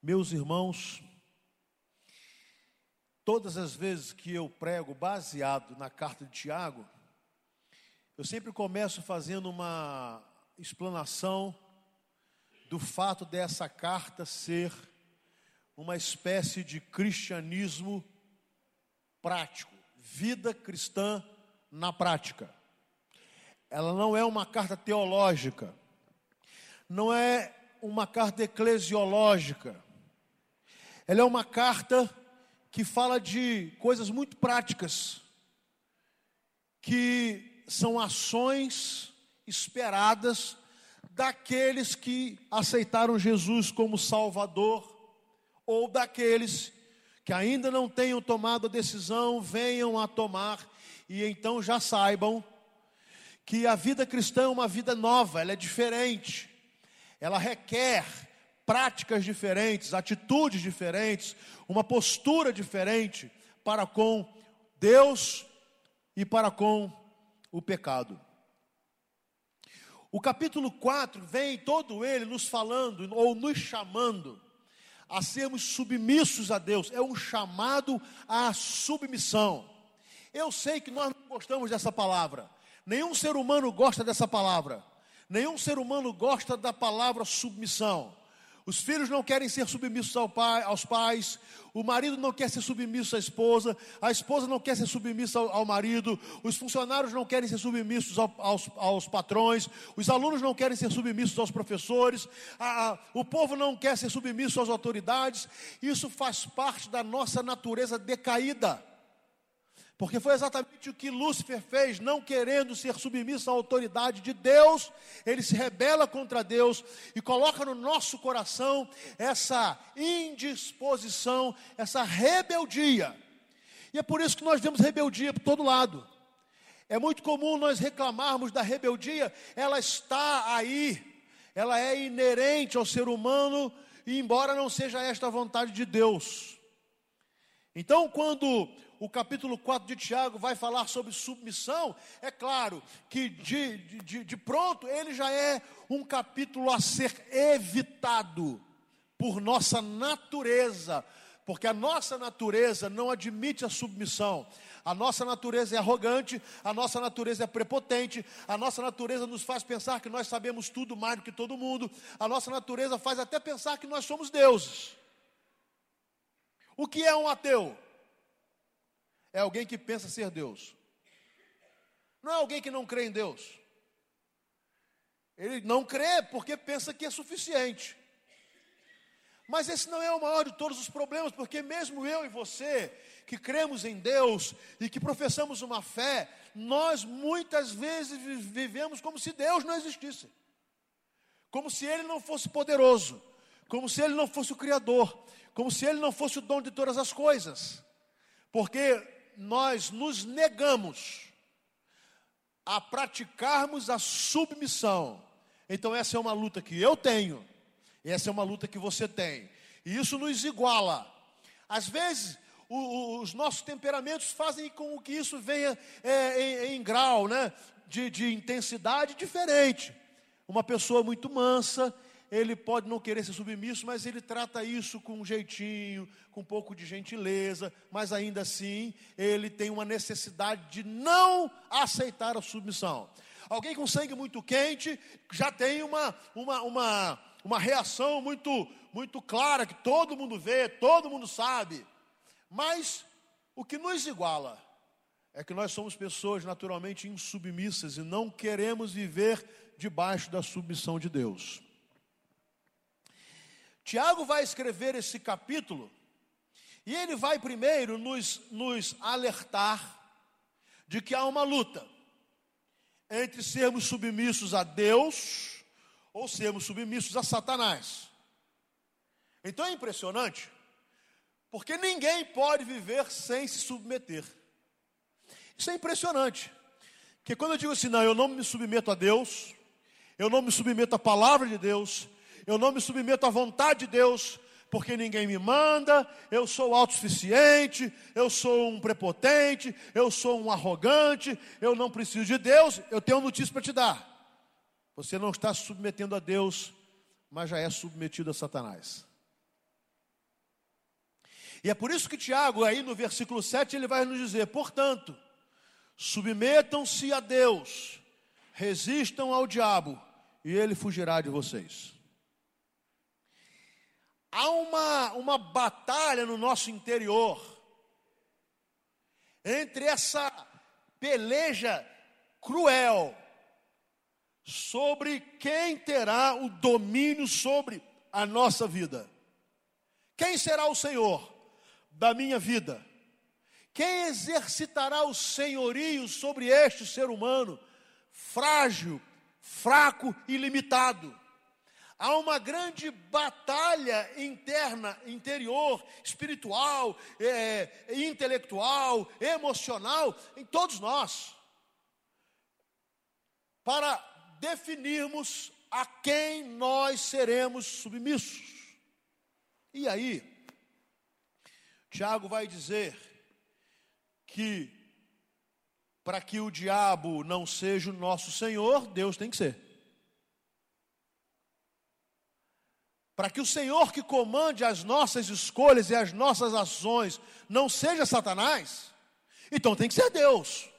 Meus irmãos, todas as vezes que eu prego baseado na carta de Tiago, eu sempre começo fazendo uma explanação do fato dessa carta ser uma espécie de cristianismo prático, vida cristã na prática. Ela não é uma carta teológica, não é uma carta eclesiológica, ela é uma carta que fala de coisas muito práticas, que são ações esperadas daqueles que aceitaram Jesus como Salvador, ou daqueles que ainda não tenham tomado a decisão, venham a tomar, e então já saibam que a vida cristã é uma vida nova, ela é diferente, ela requer práticas diferentes, atitudes diferentes, uma postura diferente para com Deus e para com o pecado. O capítulo 4 vem todo ele nos falando ou nos chamando a sermos submissos a Deus, é um chamado à submissão. Eu sei que nós não gostamos dessa palavra, nenhum ser humano gosta dessa palavra, nenhum ser humano gosta da palavra submissão. Os filhos não querem ser submissos ao pai, aos pais, o marido não quer ser submisso à esposa, a esposa não quer ser submissa ao, ao marido, os funcionários não querem ser submissos ao, aos, aos, patrões, os alunos não querem ser submissos aos professores, a, a, o povo não quer ser submisso às autoridades. Isso faz parte da nossa natureza decaída. Porque foi exatamente o que Lúcifer fez, não querendo ser submisso à autoridade de Deus, ele se rebela contra Deus e coloca no nosso coração essa indisposição, essa rebeldia. E é por isso que nós vemos rebeldia por todo lado. É muito comum nós reclamarmos da rebeldia, ela está aí, ela é inerente ao ser humano, e embora não seja esta a vontade de Deus. Então, quando o capítulo 4 de Tiago vai falar sobre submissão, é claro que de, de, de pronto ele já é um capítulo a ser evitado por nossa natureza, porque a nossa natureza não admite a submissão. A nossa natureza é arrogante, a nossa natureza é prepotente, a nossa natureza nos faz pensar que nós sabemos tudo mais do que todo mundo, a nossa natureza faz até pensar que nós somos deuses. O que é um ateu? É alguém que pensa ser Deus. Não é alguém que não crê em Deus. Ele não crê porque pensa que é suficiente. Mas esse não é o maior de todos os problemas, porque mesmo eu e você, que cremos em Deus e que professamos uma fé, nós muitas vezes vivemos como se Deus não existisse, como se Ele não fosse poderoso, como se Ele não fosse o Criador, como se Ele não fosse o dom de todas as coisas, porque nós nos negamos a praticarmos a submissão. Então, essa é uma luta que eu tenho, essa é uma luta que você tem, e isso nos iguala. Às vezes, o, o, os nossos temperamentos fazem com que isso venha é, em, em, grau né, de, de intensidade diferente. Uma pessoa muito mansa, ele pode não querer ser submisso, mas ele trata isso com um jeitinho, com um pouco de gentileza, mas ainda assim ele tem uma necessidade de não aceitar a submissão. Alguém com sangue muito quente já tem uma, uma, uma, uma reação muito, muito clara, que todo mundo vê, todo mundo sabe. Mas o que nos iguala é que nós somos pessoas naturalmente insubmissas e não queremos viver debaixo da submissão de Deus. Tiago vai escrever esse capítulo e ele vai primeiro nos, nos alertar de que há uma luta entre sermos submissos a Deus ou sermos submissos a Satanás. Então é impressionante, porque ninguém pode viver sem se submeter. Isso é impressionante. Que quando eu digo assim, não, eu não me submeto a Deus, eu não me submeto à palavra de Deus, eu não me submeto à vontade de Deus, porque ninguém me manda, eu sou autossuficiente, eu sou um prepotente, eu sou um arrogante, eu não preciso de Deus. Eu tenho uma notícia para te dar. Você não está se submetendo a Deus, mas já é submetido a Satanás. E é por isso que Tiago, aí no versículo 7, ele vai nos dizer: portanto, submetam-se a Deus, resistam ao diabo, e ele fugirá de vocês. Há uma, uma batalha no nosso interior entre essa peleja cruel sobre quem terá o domínio sobre a nossa vida. Quem será o Senhor da minha vida? Quem exercitará o senhorio sobre este ser humano, frágil, fraco e limitado? Há uma grande batalha interna, interior, espiritual, é, intelectual, emocional, em todos nós, para definirmos a quem nós seremos submissos. E aí, Tiago vai dizer que para que o diabo não seja o nosso Senhor, Deus tem que ser. Para que o Senhor que comande as nossas escolhas e as nossas ações não seja Satanás, então tem que ser Deus.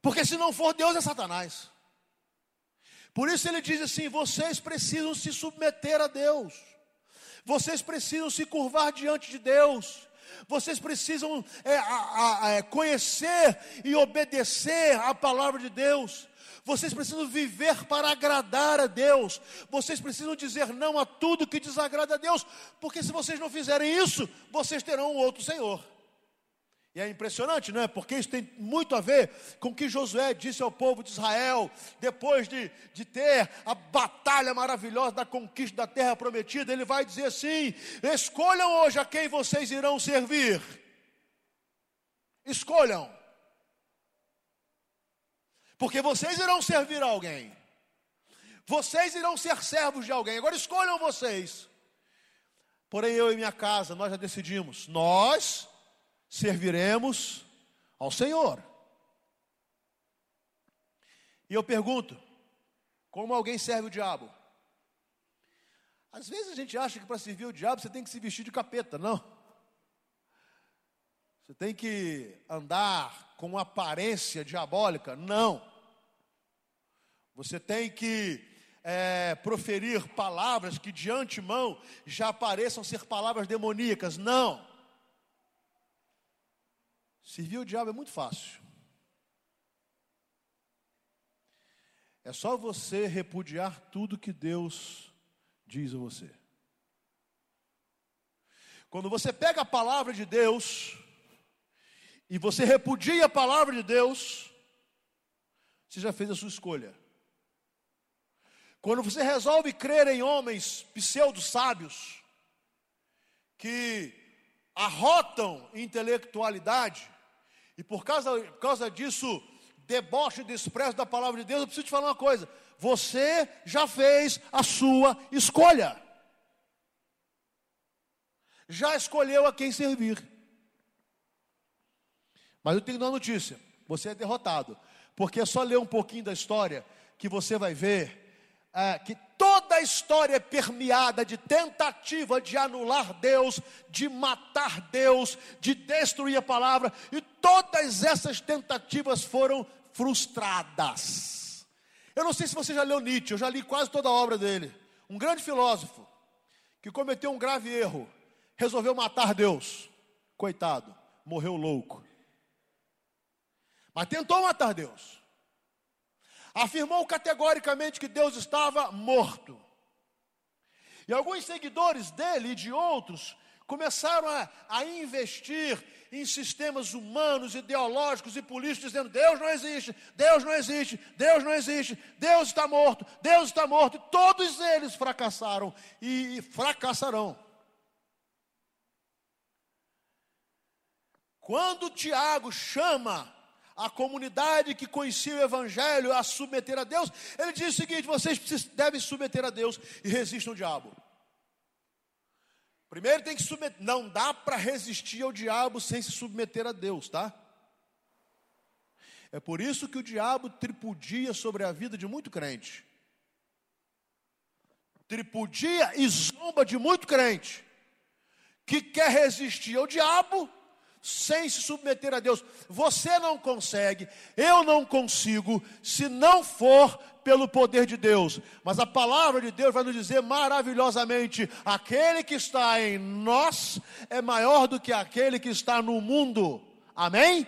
Porque se não for Deus, é Satanás. Por isso ele diz assim: vocês precisam se submeter a Deus, vocês precisam se curvar diante de Deus, vocês precisam é, a, a, a conhecer e obedecer a palavra de Deus. Vocês precisam viver para agradar a Deus. Vocês precisam dizer não a tudo que desagrada a Deus, porque se vocês não fizerem isso, vocês terão um outro Senhor. E é impressionante, não é? Porque isso tem muito a ver com o que Josué disse ao povo de Israel, depois de, de ter a batalha maravilhosa da conquista da terra prometida. Ele vai dizer assim: escolham hoje a quem vocês irão servir. Escolham porque vocês irão servir a alguém. Vocês irão ser servos de alguém. Agora escolham vocês. Porém, eu e minha casa, nós já decidimos. Nós serviremos ao Senhor. E eu pergunto: como alguém serve o diabo? Às vezes a gente acha que para servir o diabo você tem que se vestir de capeta, não. Você tem que andar com aparência diabólica? Não. Você tem que é, proferir palavras que de antemão já pareçam ser palavras demoníacas. Não. Servir o diabo é muito fácil. É só você repudiar tudo que Deus diz a você. Quando você pega a palavra de Deus e você repudia a palavra de Deus, você já fez a sua escolha. Quando você resolve crer em homens pseudo-sábios, que arrotam intelectualidade, e por causa, por causa disso deboche e desprezo da palavra de Deus, eu preciso te falar uma coisa: você já fez a sua escolha, já escolheu a quem servir. Mas eu tenho uma notícia: você é derrotado, porque é só ler um pouquinho da história que você vai ver é, que toda a história é permeada de tentativa de anular Deus, de matar Deus, de destruir a palavra, e todas essas tentativas foram frustradas. Eu não sei se você já leu Nietzsche, eu já li quase toda a obra dele. Um grande filósofo que cometeu um grave erro, resolveu matar Deus. Coitado, morreu louco. Mas tentou matar Deus afirmou categoricamente que Deus estava morto. E alguns seguidores dele e de outros começaram a, a, investir em sistemas humanos, ideológicos e políticos, dizendo: Deus não existe, Deus não existe, Deus não existe, Deus está morto, Deus está morto. E todos eles fracassaram e fracassarão. Quando Tiago chama a comunidade que conhecia o Evangelho a submeter a Deus, ele diz o seguinte: vocês devem submeter a Deus e resistam ao diabo. Primeiro tem que submeter, não dá para resistir ao diabo sem se submeter a Deus, tá? É por isso que o diabo tripudia sobre a vida de muito crente. Tripudia e zomba de muito crente. que quer resistir ao diabo sem se submeter a Deus. Você não consegue, eu não consigo, se não for pelo poder de Deus. Mas a palavra de Deus vai nos dizer maravilhosamente: aquele que está em nós é maior do que aquele que está no mundo. Amém?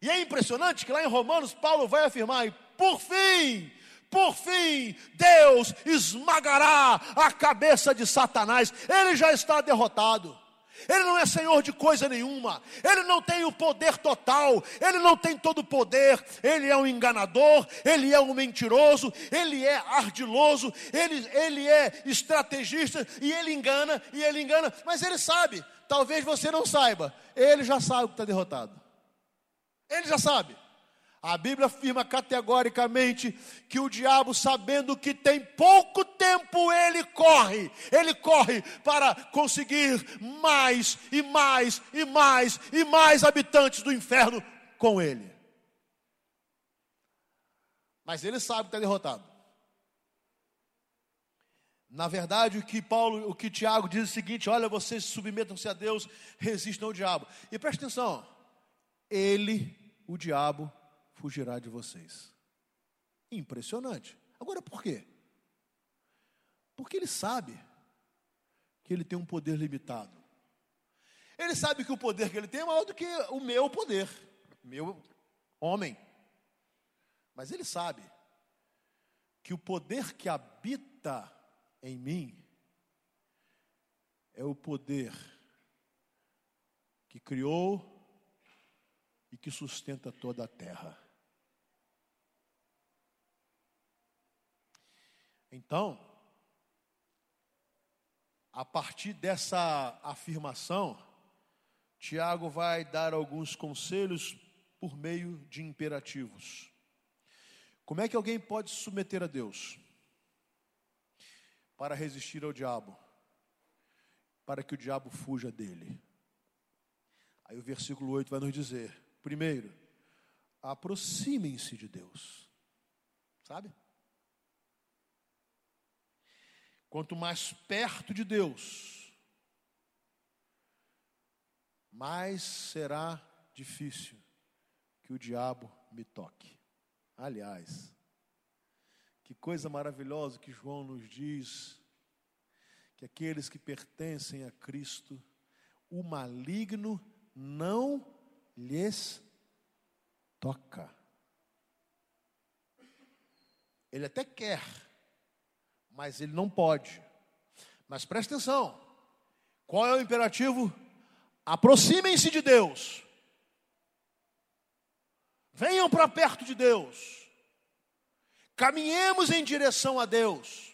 E é impressionante que lá em Romanos, Paulo vai afirmar: e por fim, por fim, Deus esmagará a cabeça de Satanás, ele já está derrotado. Ele não é senhor de coisa nenhuma, ele não tem o poder total, ele não tem todo o poder, ele é um enganador, ele é um mentiroso, ele é ardiloso, ele, ele é estrategista. E ele engana, e ele engana, mas ele sabe, talvez você não saiba, ele já sabe que está derrotado, ele já sabe. A Bíblia afirma categoricamente que o diabo, sabendo que tem pouco tempo, ele corre, ele corre para conseguir mais e mais e mais e mais habitantes do inferno com ele. Mas ele sabe que está derrotado. Na verdade, o que Paulo, o que Tiago diz é o seguinte: olha, vocês submetam-se a Deus, resistam ao diabo. E presta atenção, ele, o diabo, fugirá de vocês. Impressionante. Agora por quê? Porque ele sabe que ele tem um poder limitado. Ele sabe que o poder que ele tem é maior do que o meu poder, meu homem. Mas ele sabe que o poder que habita em mim é o poder que criou e que sustenta toda a terra. Então, a partir dessa afirmação, Tiago vai dar alguns conselhos por meio de imperativos. Como é que alguém pode se submeter a Deus? Para resistir ao diabo, para que o diabo fuja dele. Aí o versículo 8 vai nos dizer: primeiro, aproximem-se de Deus, sabe? Quanto mais perto de Deus, mais será difícil que o diabo me toque. Aliás, que coisa maravilhosa que João nos diz que aqueles que pertencem a Cristo, o maligno não lhes toca. Ele até quer, mas ele não pode. Mas presta atenção: qual é o imperativo? Aproximem-se de Deus, venham para perto de Deus, caminhemos em direção a Deus,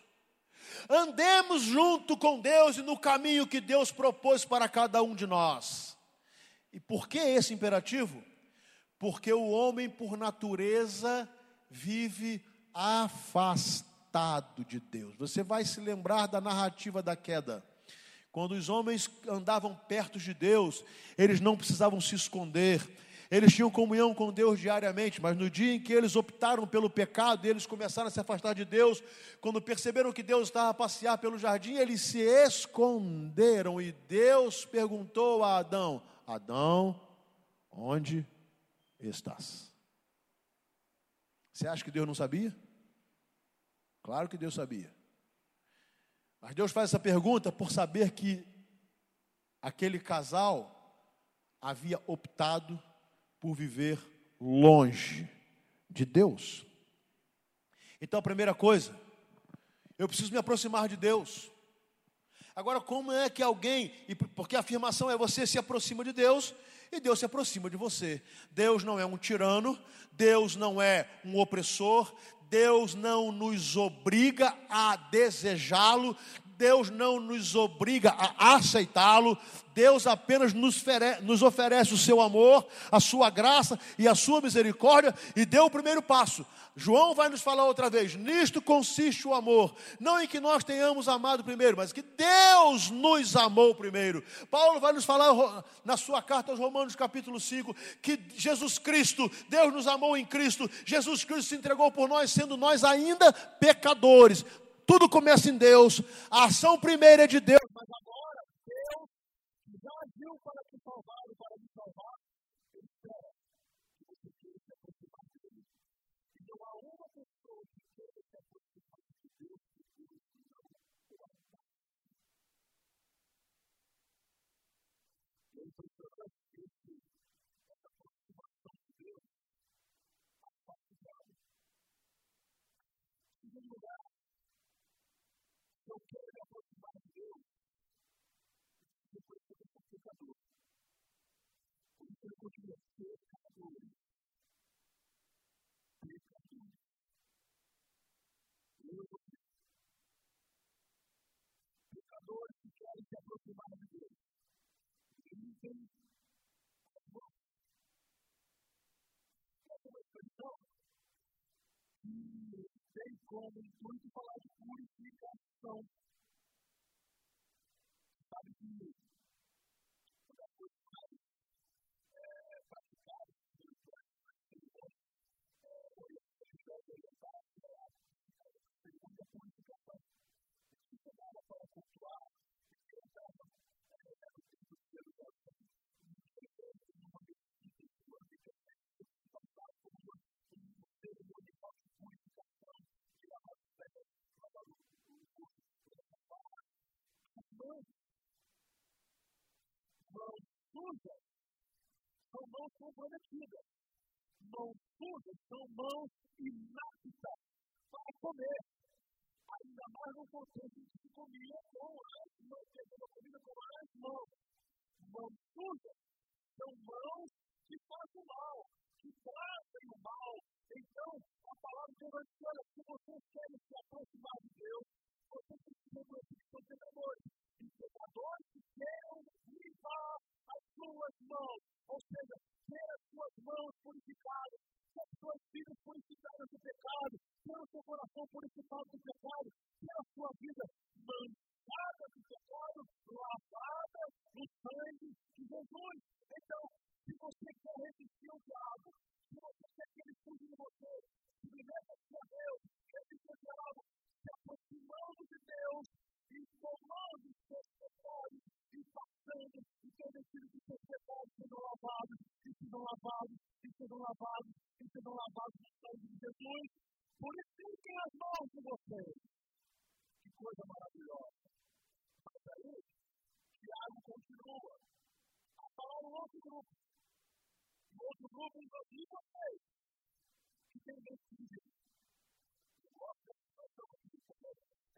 andemos junto com Deus e no caminho que Deus propôs para cada um de nós. E por que esse imperativo? Porque o homem, por natureza, vive afastado de Deus. Você vai se lembrar da narrativa da queda. Quando os homens andavam perto de Deus, eles não precisavam se esconder, eles tinham comunhão com Deus diariamente, mas no dia em que eles optaram pelo pecado, eles começaram a se afastar de Deus, quando perceberam que Deus estava a passear pelo jardim, eles se esconderam e Deus perguntou a Adão: Adão, onde estás? Você acha que Deus não sabia? Claro que Deus sabia. Mas Deus faz essa pergunta por saber que aquele casal havia optado por viver longe de Deus. Então, a primeira coisa, eu preciso me aproximar de Deus. Agora, como é que alguém, porque a afirmação é você se aproxima de Deus e Deus se aproxima de você. Deus não é um tirano, Deus não é um opressor, Deus não nos obriga a desejá-lo, Deus não nos obriga a aceitá-lo, Deus apenas nos, nos, oferece o seu amor, a sua graça e a sua misericórdia e deu o primeiro passo. João vai nos falar outra vez: nisto consiste o amor, não em que nós tenhamos amado primeiro, mas que Deus nos amou primeiro. Paulo vai nos falar na sua carta aos Romanos, capítulo 5, que Jesus Cristo, Deus nos amou em Cristo, Jesus Cristo se entregou por nós, sendo nós ainda pecadores. Tudo começa em Deus, a ação primeira é de Deus, mas eu quero aproximar de Deus, depois eu sou pecador. Por isso eu continuo pecador. Pecador. Eu que querem se aproximar de Deus. Dizem as mãos. Essa é que tem como intuito falar de purificação. Sabe que uma das coisas mais é, praticadas é, é a purificação. Isso chegava para cultuar, porque estava no tempo de Jerusalém, mãos, mãos sujas são mãos comprometidas. Mãos sujas são mãos inaptas para comer. Ainda mais no contexto de se comia com as mãos, pegando a comida com as mãos. Mãos sujas são mãos que fazem mal, que trazem o mal. Então, a palavra de Deus olha, se vocês querem se aproximar de Deus, precisam conhecer que são pecadores. E pecadores que querem limpar as suas mãos, ou seja, ter as suas mãos purificadas, ter as suas vidas purificadas do pecado, ter o seu coração purificado do pecado, ter a sua vida manchada do pecado, lavada no sangue de Jesus. Então, se você quer resistir ao diabo, se você quer que ele fuja de você, se meta a Deus, resistir ao diabo, se aproximando de Deus tomando os seus pecados e passando e permitindo que seus pecados sejam lavados, e sejam lavados, e sejam lavados, e sejam lavados no sangue de Jesus. Purifiquem as mãos de vocês. Que coisa maravilhosa. Mas aí, Tiago continua a falar um outro grupo. Um outro grupo, inclusive vocês, que tem decidido. Gosta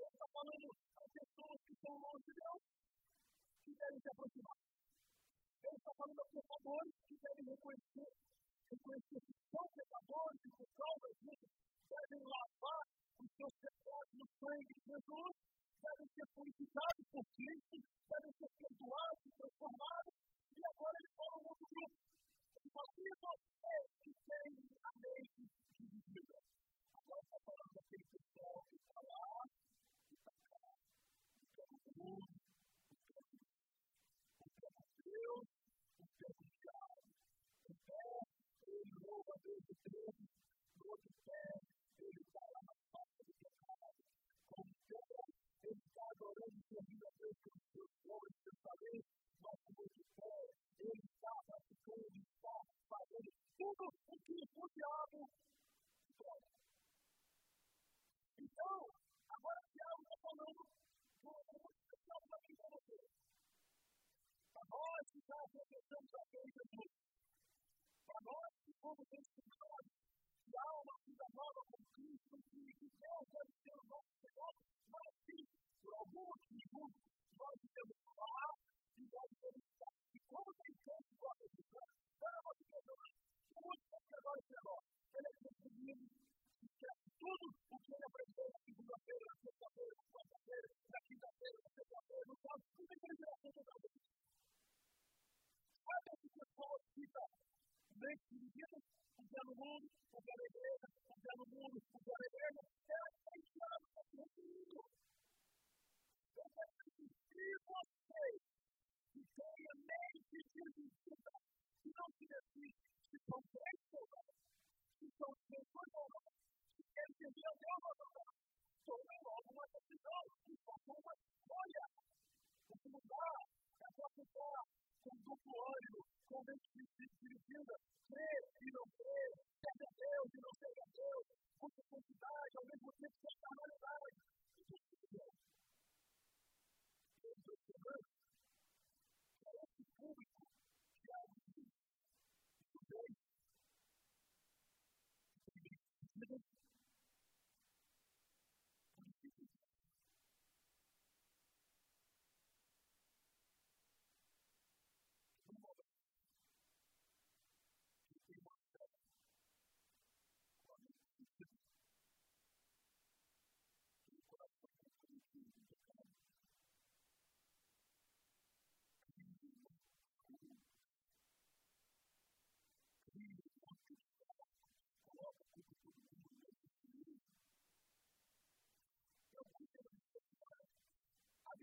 ele está falando a pessoas que estão longe de Deus, que devem se aproximar. Ele está falando a pecadores que devem reconhecer, reconhecer que são pecadores e por causa disso devem lavar os seus pecados no sangue de Jesus, devem ser purificados por Cristo, devem ser nós já professamos a fé em Jesus, para nós que fomos ensinados que há uma vida nova com Cristo, que, Deus deve ser o nosso Senhor, mas que, por algum motivo, nós devemos falar e nós devemos estar. E como tem que gosta de Deus, vamos de Deus, muito pecador esse negócio. Ele é conseguido, esquece tudo o que ele aprendeu na segunda-feira, na sexta-feira, na quarta-feira, na quinta-feira, na sexta-feira, no sábado, tudo que ele já fez na vida. Sabe esse pessoal que fica mente dividida, um pé no mundo, um pé na igreja, um pé no mundo, um pé na igreja, é haitiano, é reprimido. Eu quero assistir vocês que têm a mente dividida, que não se decidem se são crentes ou não, se são pessoas ou não, se querem servir a Deus ou não. Tomem logo uma decisão, que façam uma escolha. Porque não dá, é só ficar com duplo ânimo, com mente dividida, crer e não crer, serve a Deus e não serve a Deus, muita quantidade, ao mesmo tempo sem carnalidade. Isso é Deus. Que é esse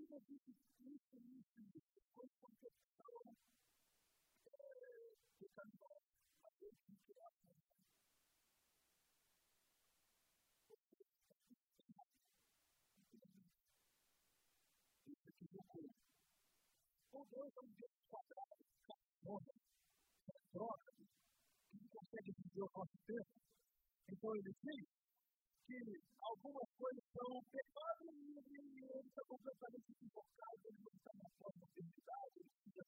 Diz que isso, isso, isso, foi concepção pecaminosa, mas eu tinha que a Isso equivocou. Ou Deus é um Deus quadrado, cachorro, retrógrado, que não consegue viver o nosso tempo. Então ele diz que algumas coisas são pecado e ele está completamente equivocado, ele não está na sua modernidade, ele precisa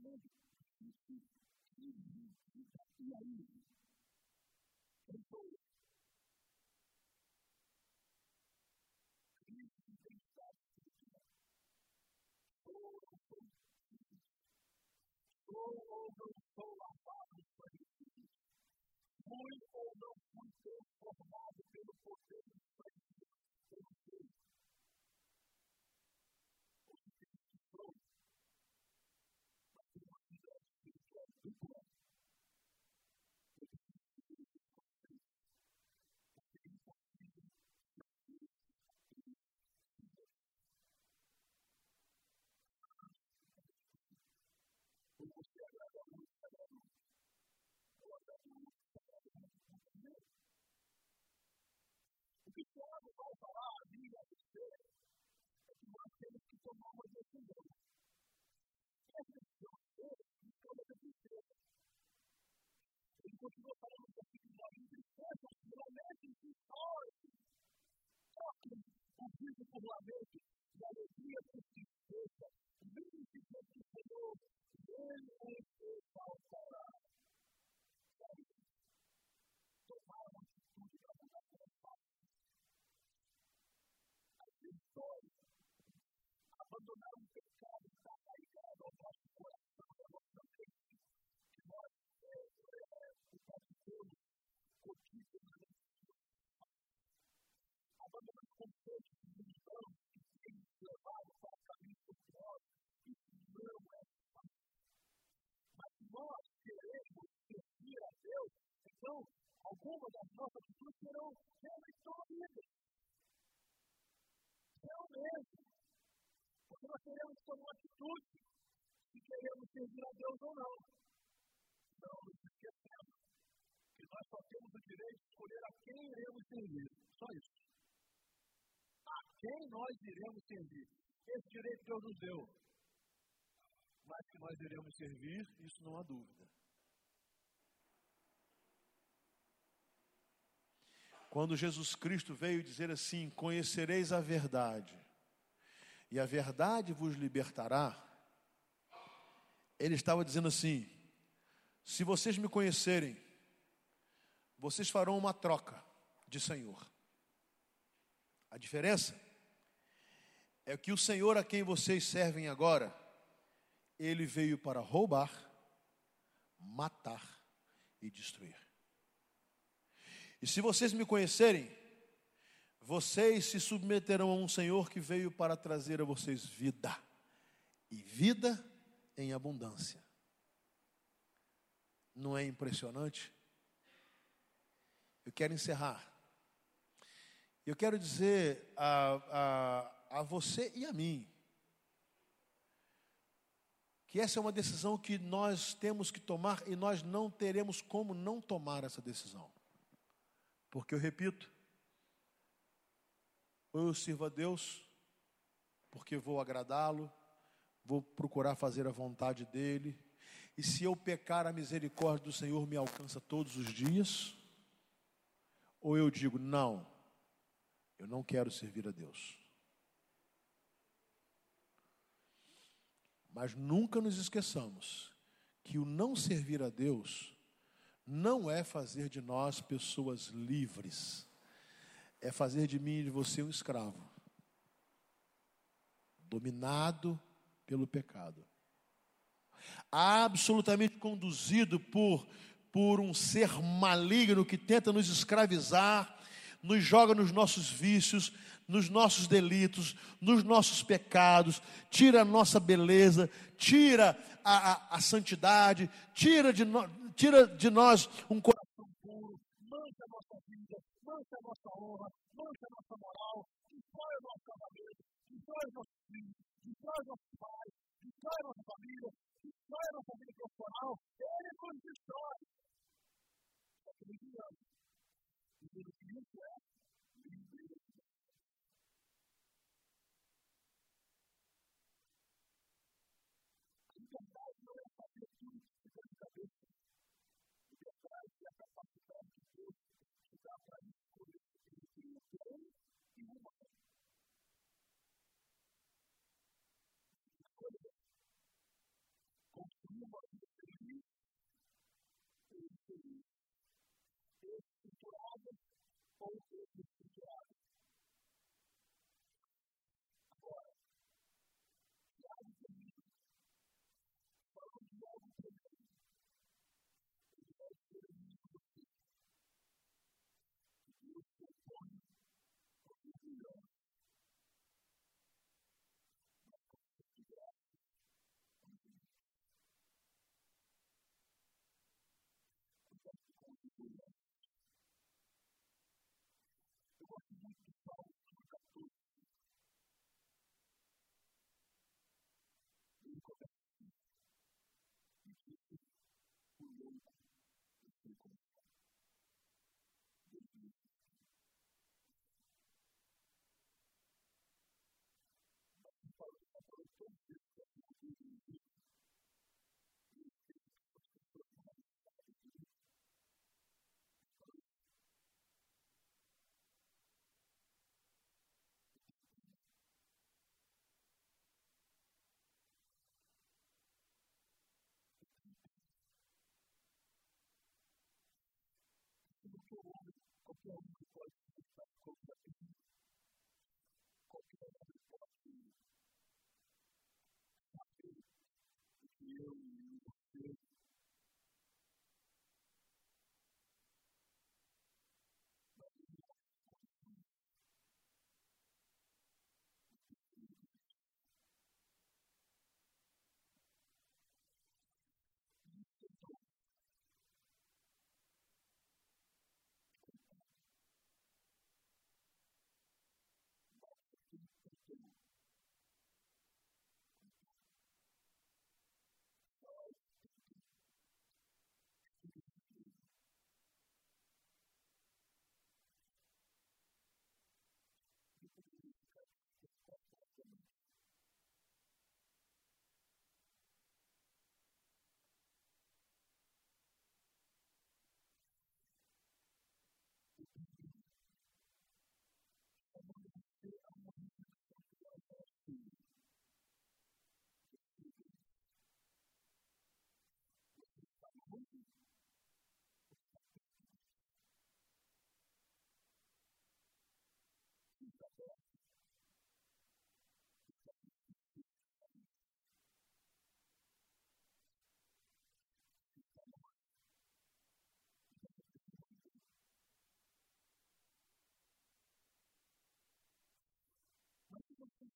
estamos fazendo mundo. E aí? Quem sou eu? Crise de identidade espiritual. Sou ou não sou Sou ou não sou lavado no sangue de Cristo? Fui ou não fui transformado pelo poder do sangue de Deus? Eu não sei. O que Tiago vai falar ali a você é que nós temos que tomar uma decisão. Essa decisão é de toda a tristeza. Ele continua falando um pouquinho da vida e fecha finalmente de sorte. Toquem o vídeo por lamento de alegria por tristeza. Vinde diante do Senhor, ele os exaltará. Tomar uma atitude da mudança é fácil. Às vezes dói. Abandonar um pecado que está arraigado ao nosso coração, à nossa mente, que nós praticamos cotidianamente. Abandonar conceitos de ilusão que têm nos levado para caminhos tortuosos, isso não é fácil. Mas nós queremos servir a Deus, então algumas das nossas atitudes serão realmente doloridas. Porque nós queremos uma atitude se queremos servir a Deus ou não. Não nos esquecemos que nós só temos o direito de escolher a quem iremos servir. Só isso. A quem nós iremos servir. Esse direito Deus nos deu. Mas que nós iremos servir, isso não há dúvida. Quando Jesus Cristo veio dizer assim: Conhecereis a verdade, e a verdade vos libertará, ele estava dizendo assim: Se vocês me conhecerem, vocês farão uma troca de Senhor. A diferença é que o Senhor a quem vocês servem agora, ele veio para roubar, matar e destruir. E se vocês me conhecerem, vocês se submeterão a um Senhor que veio para trazer a vocês vida, e vida em abundância. Não é impressionante? Eu quero encerrar. Eu quero dizer a, a, a você e a mim que essa é uma decisão que nós temos que tomar e nós não teremos como não tomar essa decisão. Porque eu repito, ou eu sirvo a Deus, porque vou agradá-lo, vou procurar fazer a vontade dEle, e se eu pecar, a misericórdia do Senhor me alcança todos os dias, ou eu digo, não, eu não quero servir a Deus. Mas nunca nos esqueçamos que o não servir a Deus não é fazer de nós pessoas livres, é fazer de mim e de você um escravo, dominado pelo pecado, absolutamente conduzido por por um ser maligno que tenta nos escravizar, nos joga nos nossos vícios, nos nossos delitos, nos nossos pecados, tira a nossa beleza, tira a, a, a santidade, tira de, no, tira de nós um coração puro, mancha a nossa vida, mancha a nossa honra, mancha a nossa moral, destrói o nosso casamento, destrói os nossos filhos, destrói os nossos pais, destrói a nossa família, destrói a nossa vida profissional, ele nos destrói. Só que ele ama. E isso é see is to have this focus どうも。Qualquer um pode estar qualquer um, qualquer um pode saber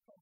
Não.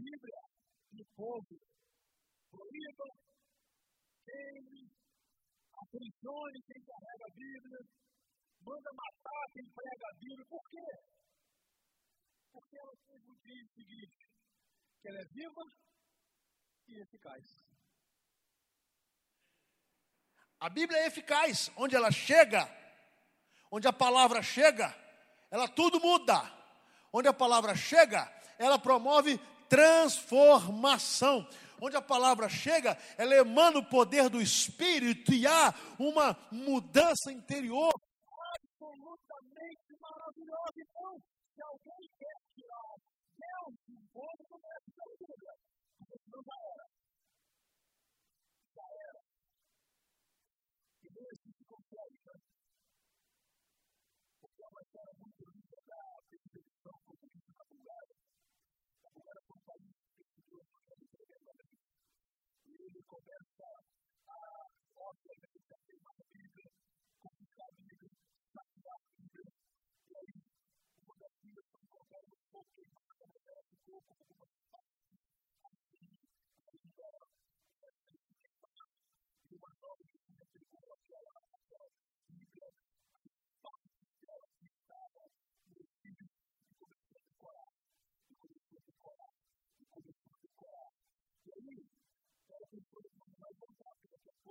Bíblia e povo. Proíba quem aprisione quem carrega a Bíblia, manda matar quem prega a Bíblia. Por quê? Porque ela sempre diz o seguinte: que ela é viva e eficaz. A Bíblia é eficaz, onde ela chega, onde a palavra chega, ela tudo muda. Onde a palavra chega, ela promove transformação. Onde a palavra chega, ela emana o poder do Espírito e há uma mudança interior absolutamente maravilhosa. Então, se alguém quer tirar Deus não é. Não vai começa a, obviamente, que queimar a Bíblia, complicar a Bíblia, saquear a Bíblia. E aí, uma das Bíblias, quando colocaram um pouco queimada, ela ficou como uma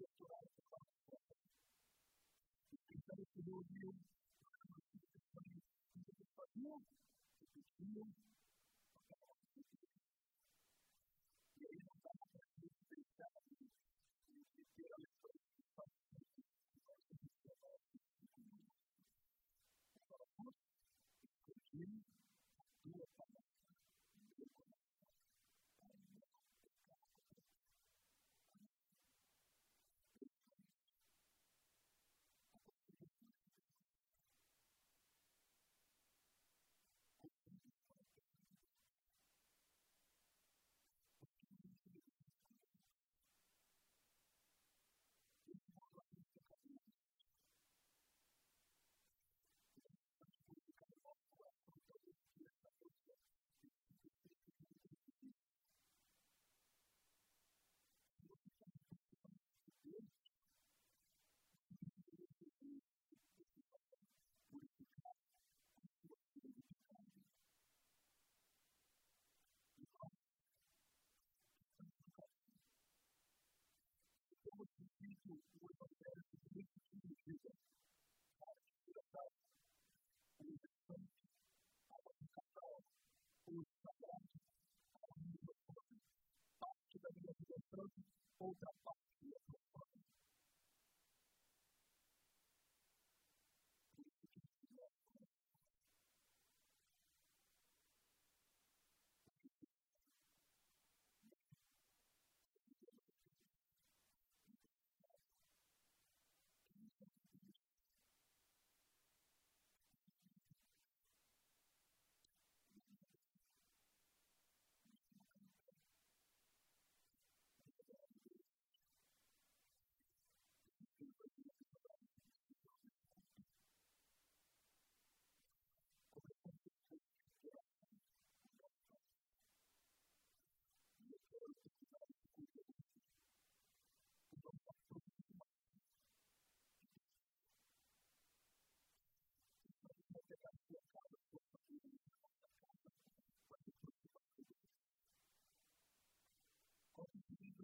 Thank you. outra parte.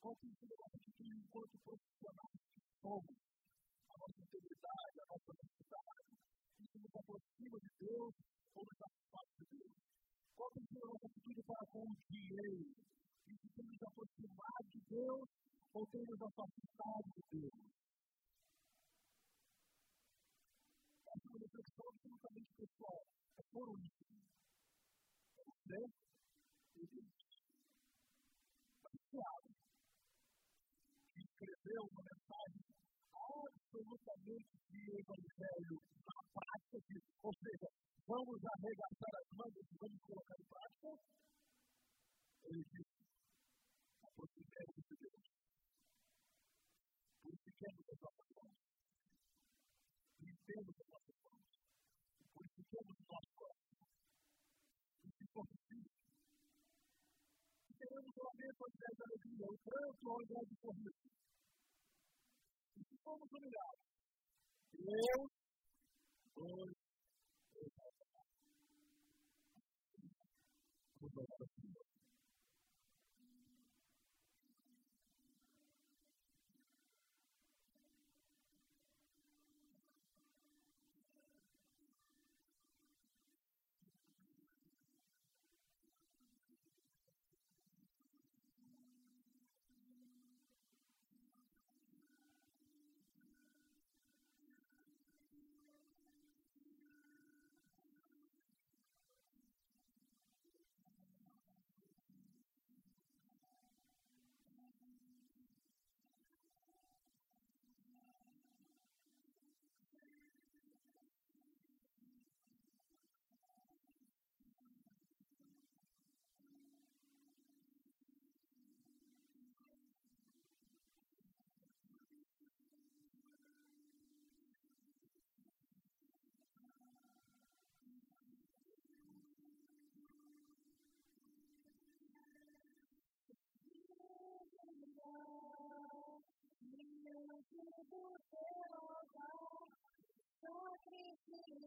Atitude enquanto profissionais que somos? A nossa integridade, a nossa honestidade, isso nos aproxima de Deus ou nos afasta de Deus? Qual tem sido a nossa atitude para com o dinheiro? Isso tem nos aproximado de Deus ou tem nos afastado de Deus? Essa é uma reflexão absolutamente pessoal. É por isso. É você e Deus. Mas Tiago, que escreveu uma mensagem absolutamente de evangelho na prática, de, ou seja, vamos arregaçar as mangas e vamos colocar em prática, ele disse, aproximemos de Deus. Purifiquemos as nossas mãos. Limpemos as nossas mãos. Purifiquemos o nosso coração. E se for possível, queremos o invés da alegria, o pranto ao invés de sorriso. Se formos humilhados, Deus nos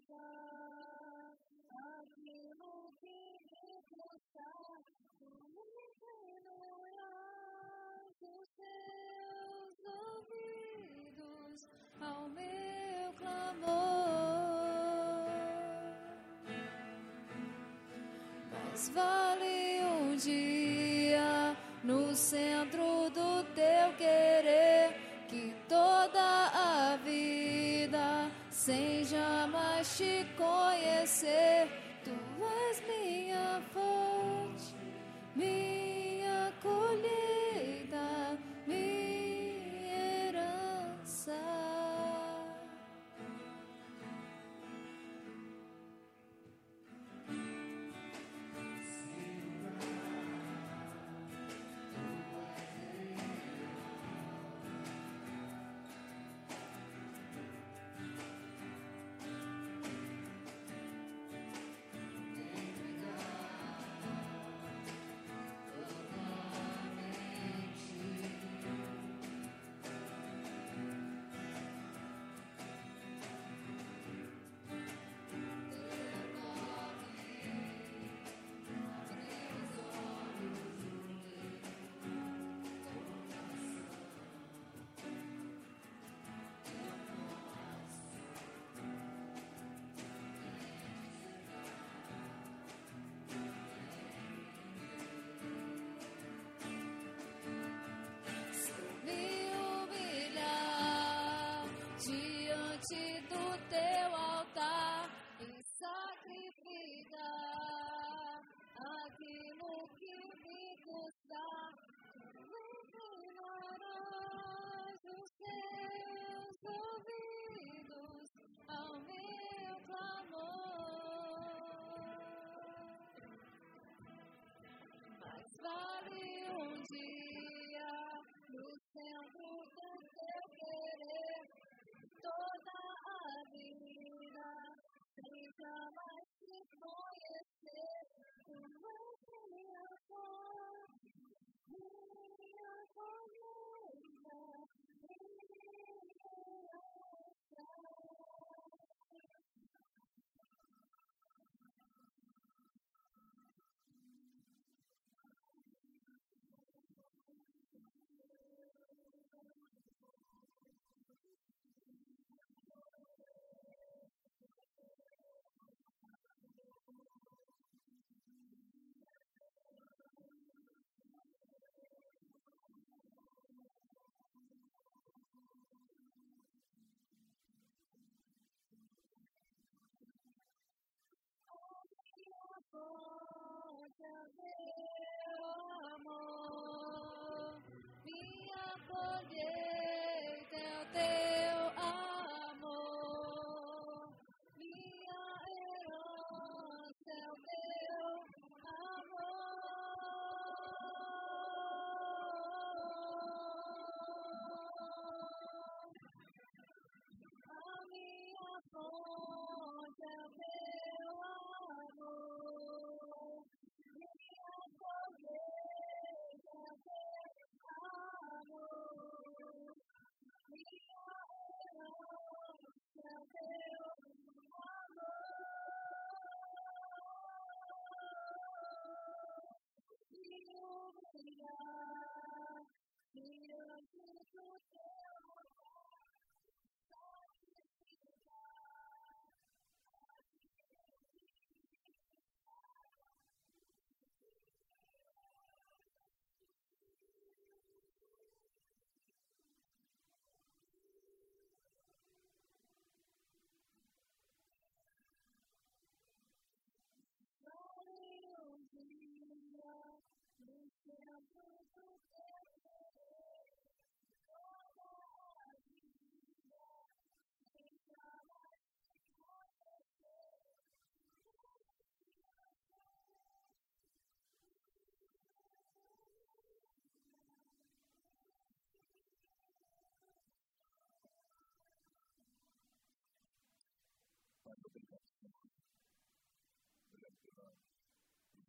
sacrificar aquilo que me custar, iluminar os teus ouvidos ao meu clamor. Mas sem jamais te conhecer. batido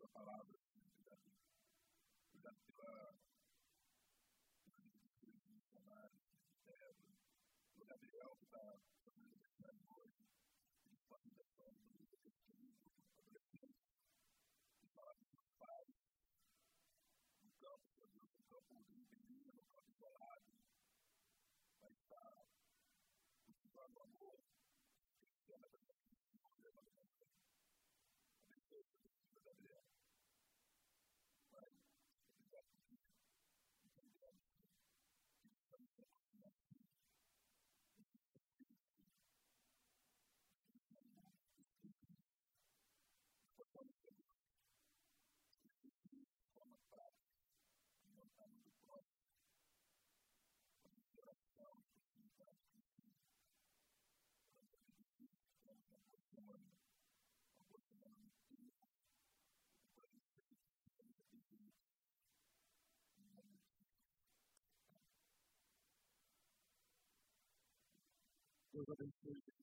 pela palavra, obrigado, obrigado pela missionária, pelo Gabriel, que está relationships